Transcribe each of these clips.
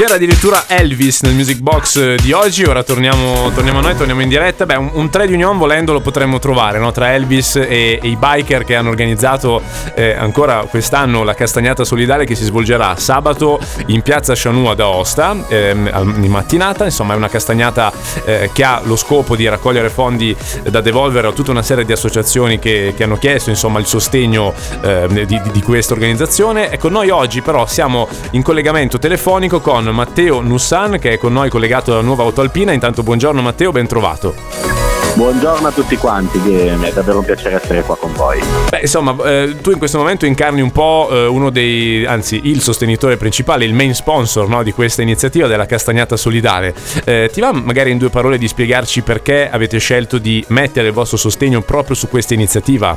C'era addirittura Elvis nel music box eh, di oggi, ora torniamo, torniamo a noi, torniamo in diretta. Beh, un, un trade union volendo lo potremmo trovare no? tra Elvis e, e, i biker che hanno organizzato eh, ancora quest'anno la castagnata solidale che si svolgerà sabato in piazza Chanou ad Aosta ehm, in mattinata. Insomma, è una castagnata eh, che ha lo scopo di raccogliere fondi da devolvere a tutta una serie di associazioni che, che hanno chiesto insomma, il sostegno eh, di, di questa organizzazione. Ecco, noi oggi però siamo in collegamento telefonico con Matteo Nussan che è con noi collegato alla nuova auto alpina. Intanto buongiorno Matteo, ben trovato. Buongiorno a tutti quanti, è davvero un piacere essere qua con voi. Beh, insomma, eh, tu in questo momento incarni un po' eh, uno dei, anzi, il sostenitore principale, il main sponsor no, di questa iniziativa della Castagnata Solidale. Eh, ti va magari in due parole di spiegarci perché avete scelto di mettere il vostro sostegno proprio su questa iniziativa?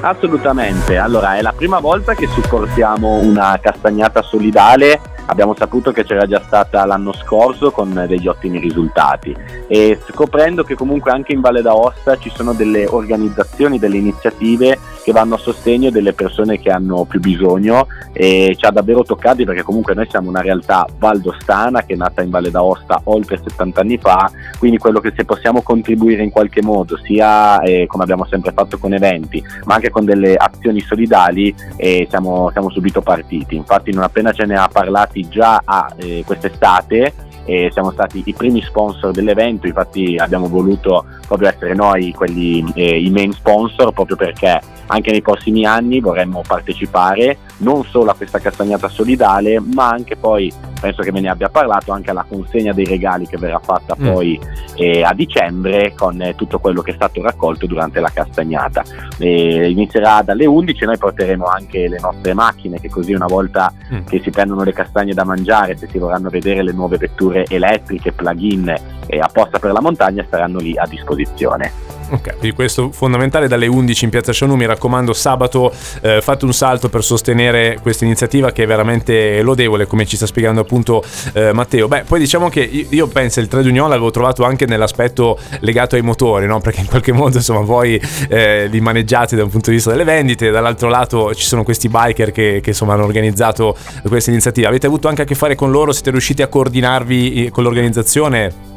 Assolutamente, allora è la prima volta che supportiamo una castagnata solidale abbiamo saputo che c'era già stata l'anno scorso con degli ottimi risultati. E scoprendo che comunque anche in Valle d'Aosta ci sono delle organizzazioni, delle iniziative che vanno a sostegno delle persone che hanno più bisogno e ci ha davvero toccati perché comunque noi siamo una realtà valdostana che è nata in Valle d'Aosta oltre 70 anni fa, quindi quello che se possiamo contribuire in qualche modo, sia eh, come abbiamo sempre fatto con eventi, ma anche con delle azioni solidali, eh, siamo, siamo subito partiti. Infatti non appena ce ne ha parlati già a eh, quest'estate e siamo stati i primi sponsor dell'evento, infatti abbiamo voluto proprio essere noi quelli, eh, i main sponsor proprio perché anche nei prossimi anni vorremmo partecipare non solo a questa castagnata solidale ma anche poi penso che me ne abbia parlato anche alla consegna dei regali che verrà fatta mm. poi eh, a dicembre con eh, tutto quello che è stato raccolto durante la castagnata. Eh, inizierà dalle 11, noi porteremo anche le nostre macchine che così una volta mm. che si prendono le castagne da mangiare, se si vorranno vedere le nuove vetture elettriche, plug-in eh, apposta per la montagna, saranno lì a disposizione. Ok, quindi questo fondamentale dalle 11 in piazza Cianù, mi raccomando sabato eh, fate un salto per sostenere questa iniziativa che è veramente lodevole come ci sta spiegando appunto eh, Matteo. Beh, poi diciamo che io, penso il trade union l'avevo trovato anche nell'aspetto legato ai motori, no? perché in qualche modo insomma voi eh, li maneggiate da un punto di vista delle vendite, dall'altro lato ci sono questi biker che, che insomma hanno organizzato questa iniziativa. Avete avuto anche a che fare con loro? Siete riusciti a coordinarvi eh, con l'organizzazione?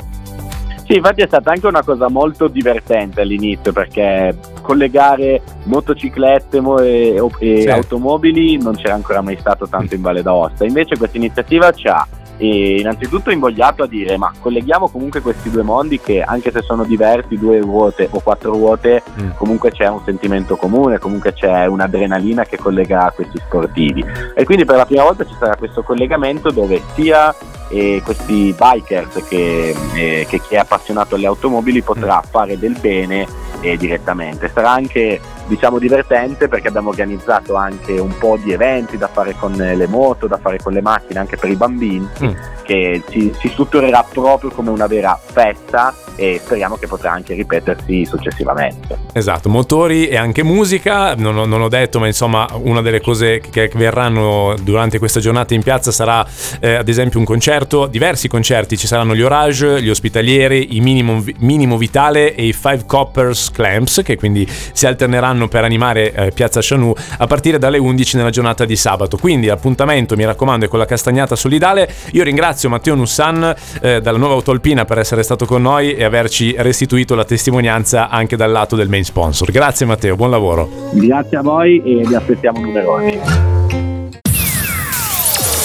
Sì, infatti è stata anche una cosa molto divertente all'inizio perché collegare motociclette e, e sì. automobili non c'era ancora mai stato tanto in Valle d'Aosta. Invece questa iniziativa ci ha e innanzitutto invogliato a dire ma colleghiamo comunque questi due mondi che anche se sono diversi, due ruote o quattro ruote, mm. comunque c'è un sentimento comune, comunque c'è un'adrenalina che collega questi sportivi. E quindi per la prima volta ci sarà questo collegamento dove sia eh, questi bikers che, eh, che chi è appassionato alle automobili potrà mm. fare del bene eh, direttamente. Sarà anche diciamo divertente perché abbiamo organizzato anche un po' di eventi da fare con le moto, da fare con le macchine anche per i bambini mm. Che si, si strutturerà proprio come una vera festa e speriamo che potrà anche ripetersi successivamente. Esatto, motori e anche musica, non, non ho detto ma insomma una delle cose che verranno durante questa giornata in piazza sarà eh, ad esempio un concerto, diversi concerti, ci saranno gli Orage, gli Ospitalieri, i Minimum, Minimo Vitale e i Five Coppers Clamps che quindi si alterneranno per animare eh, Piazza Chanou a partire dalle 11 nella giornata di sabato. Quindi l'appuntamento, mi raccomando, è con la castagnata solidale. Io ringrazio Matteo Nussan eh, dalla nuova Autolpina per essere stato con noi e averci restituito la testimonianza anche dal lato del main sponsor. Grazie Matteo, buon lavoro. Grazie a voi e vi aspettiamo numerosi.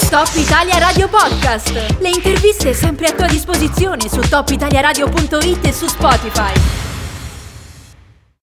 Top Italia Radio Podcast. Le interviste sempre a tua disposizione su topitaliaradio.it e su Spotify.